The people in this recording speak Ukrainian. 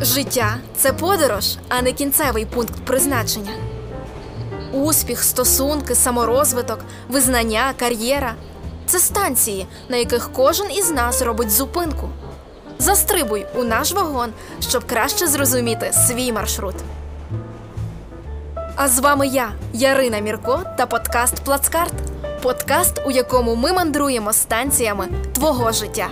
Життя це подорож, а не кінцевий пункт призначення. Успіх, стосунки, саморозвиток, визнання, кар'єра це станції, на яких кожен із нас робить зупинку. Застрибуй у наш вагон, щоб краще зрозуміти свій маршрут. А з вами я, Ярина Мірко та подкаст Плацкарт. Подкаст, у якому ми мандруємо станціями твого життя.